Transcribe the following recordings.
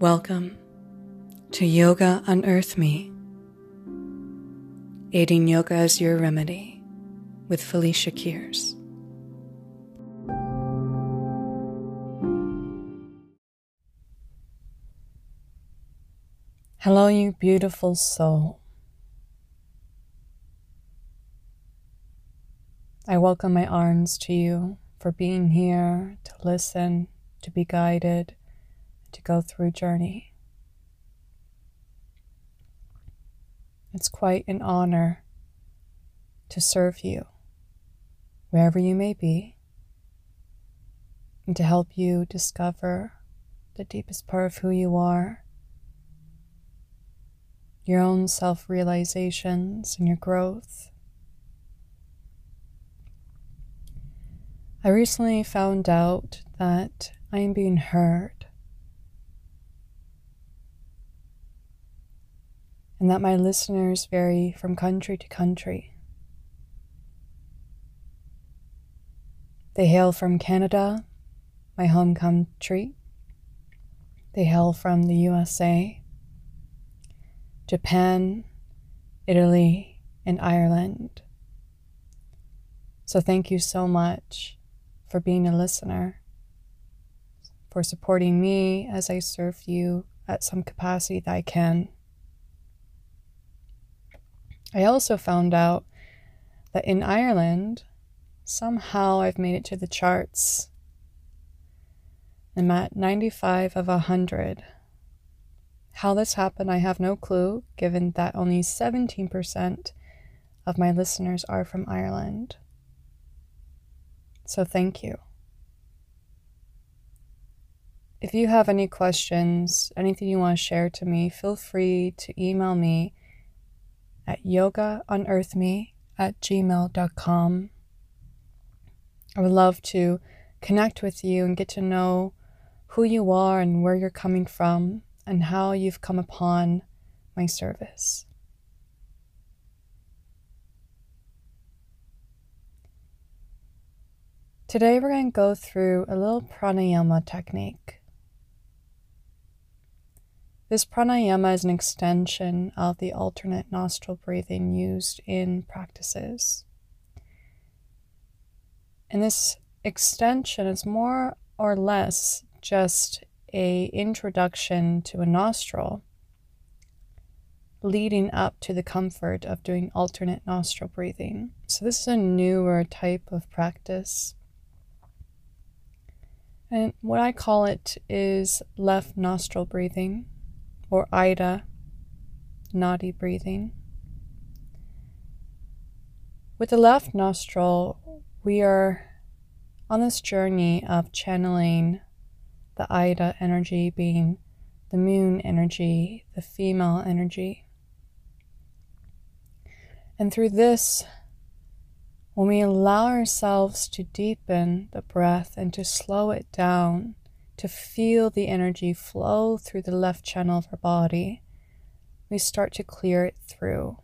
Welcome to Yoga Unearth Me, aiding yoga as your remedy with Felicia Kears. Hello, you beautiful soul. I welcome my arms to you for being here to listen, to be guided, to go through journey. It's quite an honor to serve you wherever you may be and to help you discover the deepest part of who you are, your own self realizations, and your growth. I recently found out that I am being heard and that my listeners vary from country to country. They hail from Canada, my home country. They hail from the USA, Japan, Italy, and Ireland. So thank you so much for being a listener, for supporting me as I serve you at some capacity that I can. I also found out that in Ireland, somehow I've made it to the charts. I'm at 95 of 100. How this happened, I have no clue, given that only 17% of my listeners are from Ireland. So thank you. If you have any questions, anything you want to share to me, feel free to email me at yogaunearthme at gmail.com. I would love to connect with you and get to know who you are and where you're coming from and how you've come upon my service. Today, we're going to go through a little pranayama technique. This pranayama is an extension of the alternate nostril breathing used in practices. And this extension is more or less just a introduction to a nostril leading up to the comfort of doing alternate nostril breathing. So this is a newer type of practice. And what I call it is left nostril breathing or Ida, nadi breathing. With the left nostril, we are on this journey of channeling the Ida energy being the moon energy, the female energy. And through this, when we allow ourselves to deepen the breath and to slow it down, to feel the energy flow through the left channel of our body, we start to clear it through.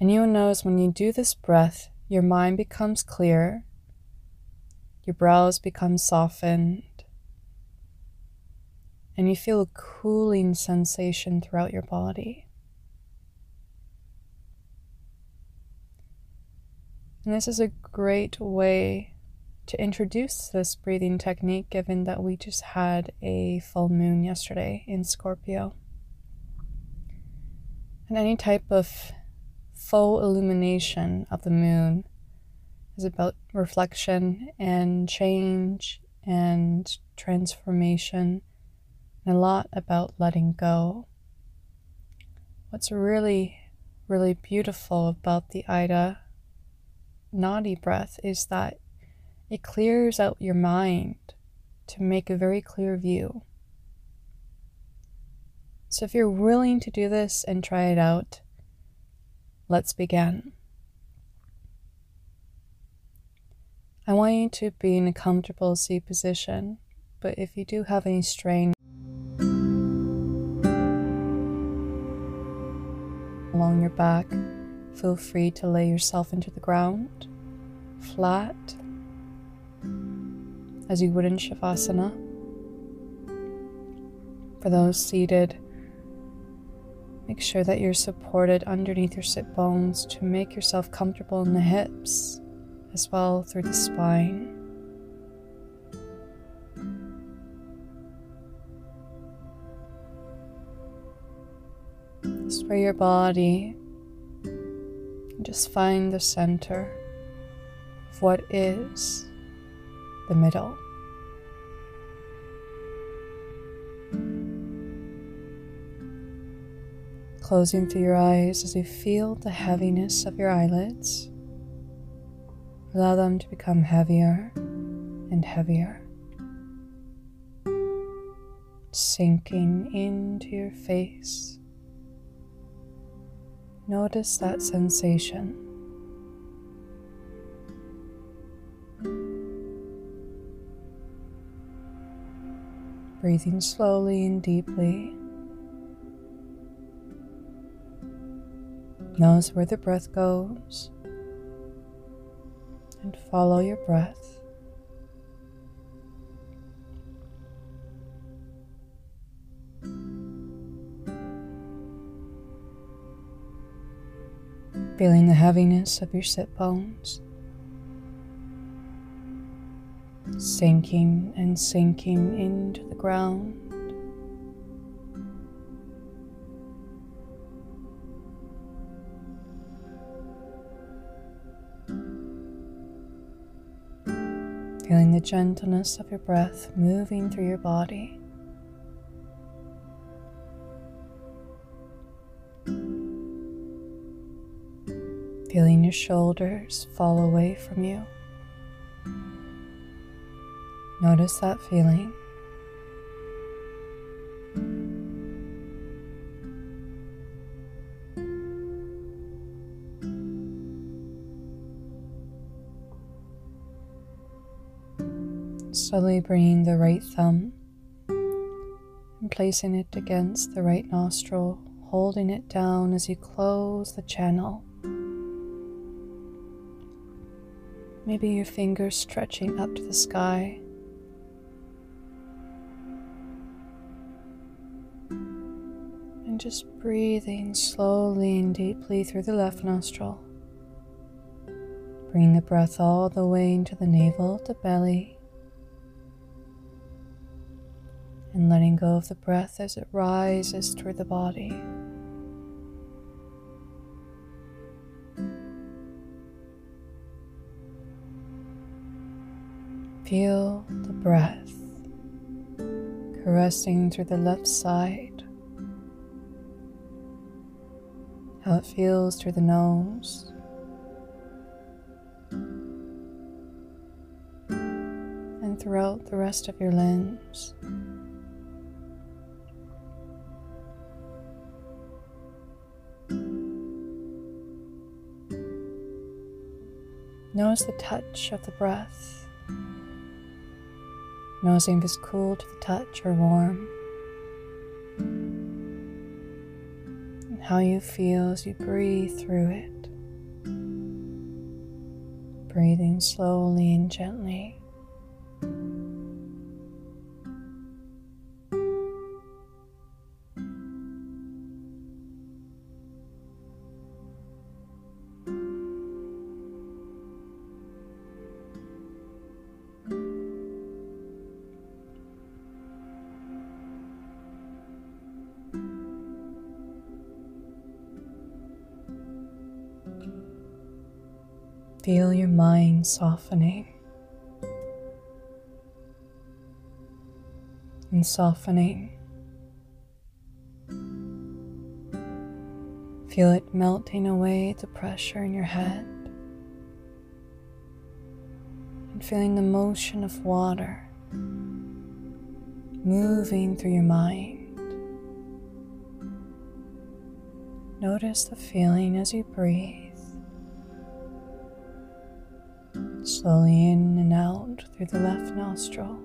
And you will notice when you do this breath, your mind becomes clear, your brows become softened, and you feel a cooling sensation throughout your body. And this is a great way to introduce this breathing technique, given that we just had a full moon yesterday in Scorpio. And any type of full illumination of the moon is about reflection and change and transformation, and a lot about letting go. What's really, really beautiful about the Ida Nadi breath is that it clears out your mind to make a very clear view. So, if you're willing to do this and try it out, let's begin. I want you to be in a comfortable seat position, but if you do have any strain along your back, feel free to lay yourself into the ground, flat as you would in Shavasana. For those seated, make sure that you're supported underneath your sit bones to make yourself comfortable in the hips as well through the spine. Spray your body just find the center of what is the middle. Closing through your eyes as you feel the heaviness of your eyelids. Allow them to become heavier and heavier, sinking into your face. Notice that sensation. Breathing slowly and deeply. Knows where the breath goes and follow your breath. Feeling the heaviness of your sit bones, sinking and sinking into the ground. Feeling the gentleness of your breath moving through your body. Feeling your shoulders fall away from you. Notice that feeling. Slowly bringing the right thumb and placing it against the right nostril, holding it down as you close the channel. Maybe your fingers stretching up to the sky. Just breathing slowly and deeply through the left nostril. Bring the breath all the way into the navel, the belly. and letting go of the breath as it rises through the body. Feel the breath caressing through the left side, how it feels through the nose. And throughout the rest of your limbs. Notice the touch of the breath. Noticing if it's cool to the touch or warm. How you feel as you breathe through it. Breathing slowly and gently. Feel your mind softening and softening. Feel it melting away the pressure in your head and feeling the motion of water moving through your mind. Notice the feeling as you breathe. slowly in and out through the left nostril.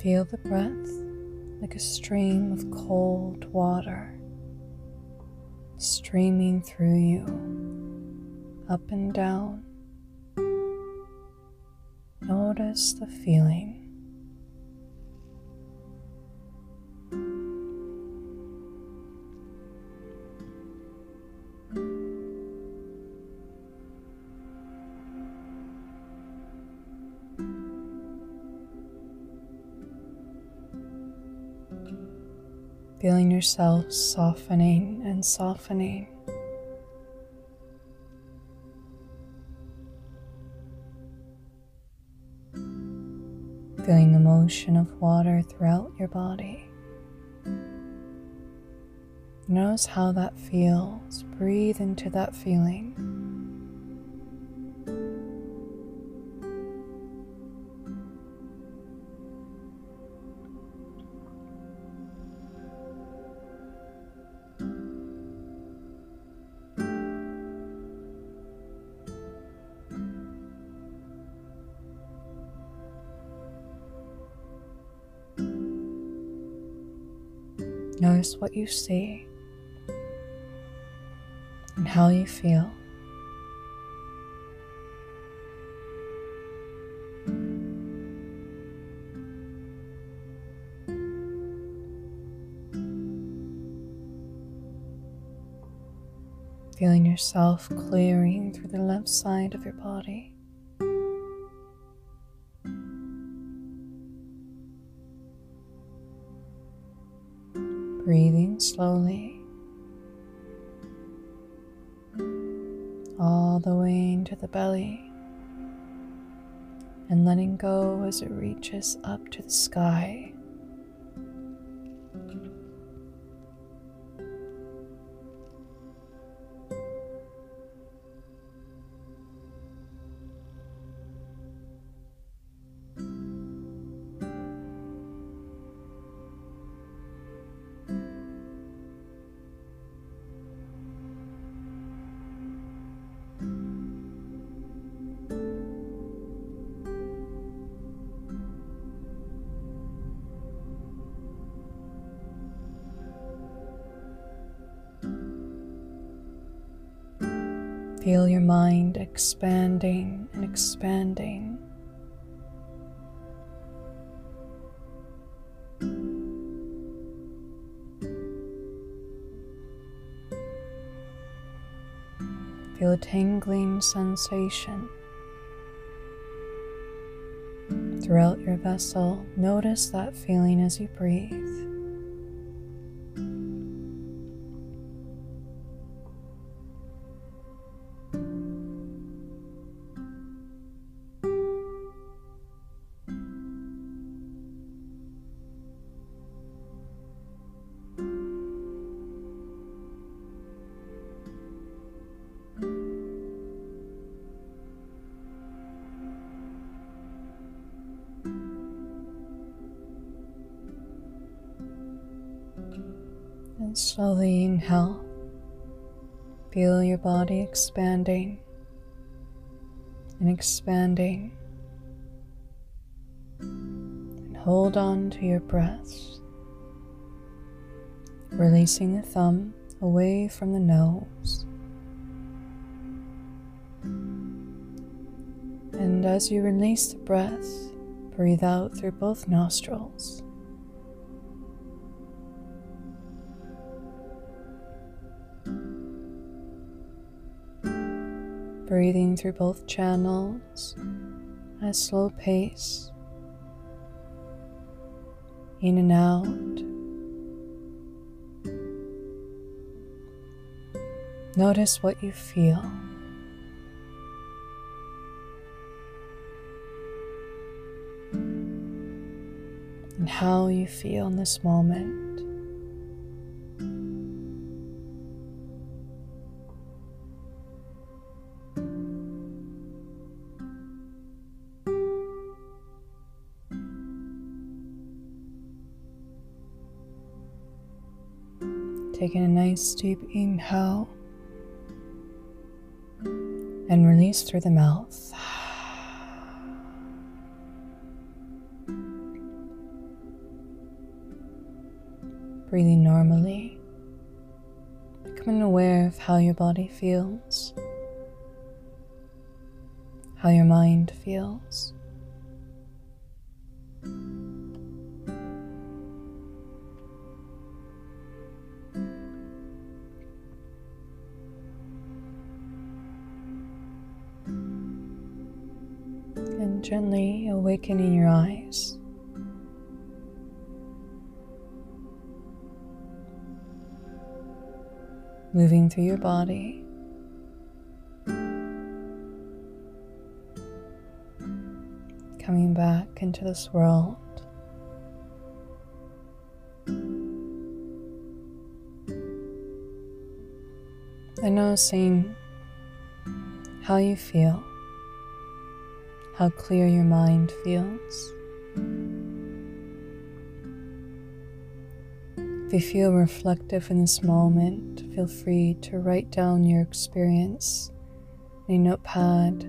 Feel the breath like a stream of cold water streaming through you, up and down. Notice the feeling. Feeling yourself softening and softening. Feeling the motion of water throughout your body. Notice how that feels. Breathe into that feeling. Notice what you see and how you feel. Feeling yourself clearing through the left side of your body. Slowly all the way into the belly and letting go as it reaches up to the sky. Feel your mind expanding and expanding. Feel a tingling sensation throughout your vessel. Notice that feeling as you breathe. And slowly inhale. Feel your body expanding and expanding. And hold on to your breath, releasing the thumb away from the nose. And as you release the breath, breathe out through both nostrils. Breathing through both channels at a slow pace, in and out. Notice what you feel. And how you feel in this moment. Taking a nice deep inhale and release through the mouth. Breathing normally, becoming aware of how your body feels, how your mind feels. Gently awakening your eyes. moving through your body. Coming back into this world. And noticing how you feel, how clear your mind feels. If you feel reflective in this moment, feel free to write down your experience in a notepad,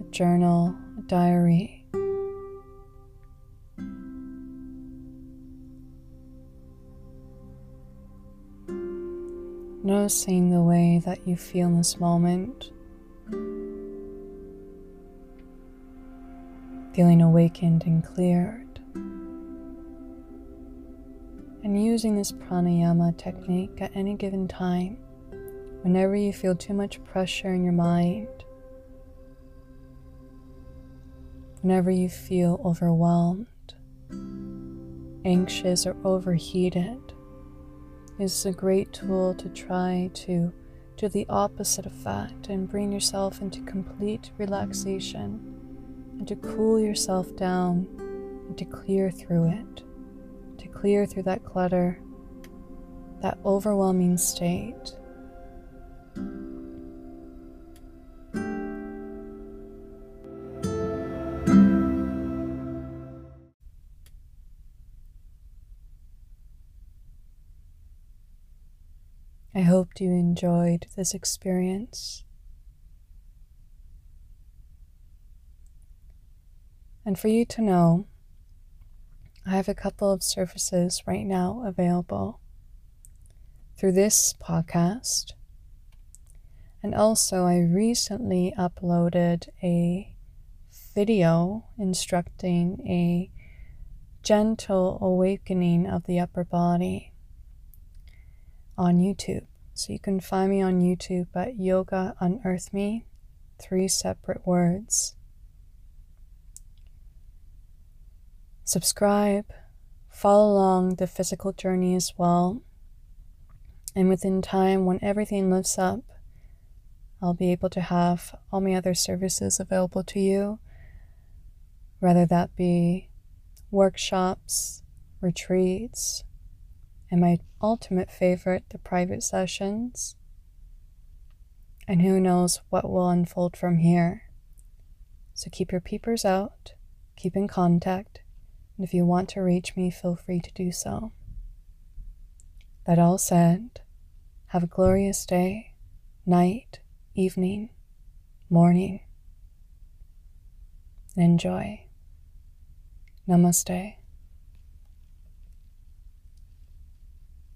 a journal, a diary. Noticing the way that you feel in this moment. Feeling awakened and cleared and using this pranayama technique at any given time whenever you feel too much pressure in your mind, whenever you feel overwhelmed, anxious, or overheated. Is a great tool to try to do the opposite effect and bring yourself into complete relaxation and to cool yourself down and to clear through it to clear through that clutter, that overwhelming state. I hoped you enjoyed this experience. And for you to know I have a couple of services right now available through this podcast. And also, I recently uploaded a video instructing a gentle awakening of the upper body on YouTube. So you can find me on YouTube at Yoga Unearth Me, three separate words. Subscribe, follow along the physical journey as well. And within time, when everything lifts up, I'll be able to have all my other services available to you, whether that be workshops, retreats, and my ultimate favorite, the private sessions. And who knows what will unfold from here. So keep your peepers out, keep in contact, and if you want to reach me, feel free to do so. That all said, have a glorious day, night, evening, morning. Enjoy. Namaste.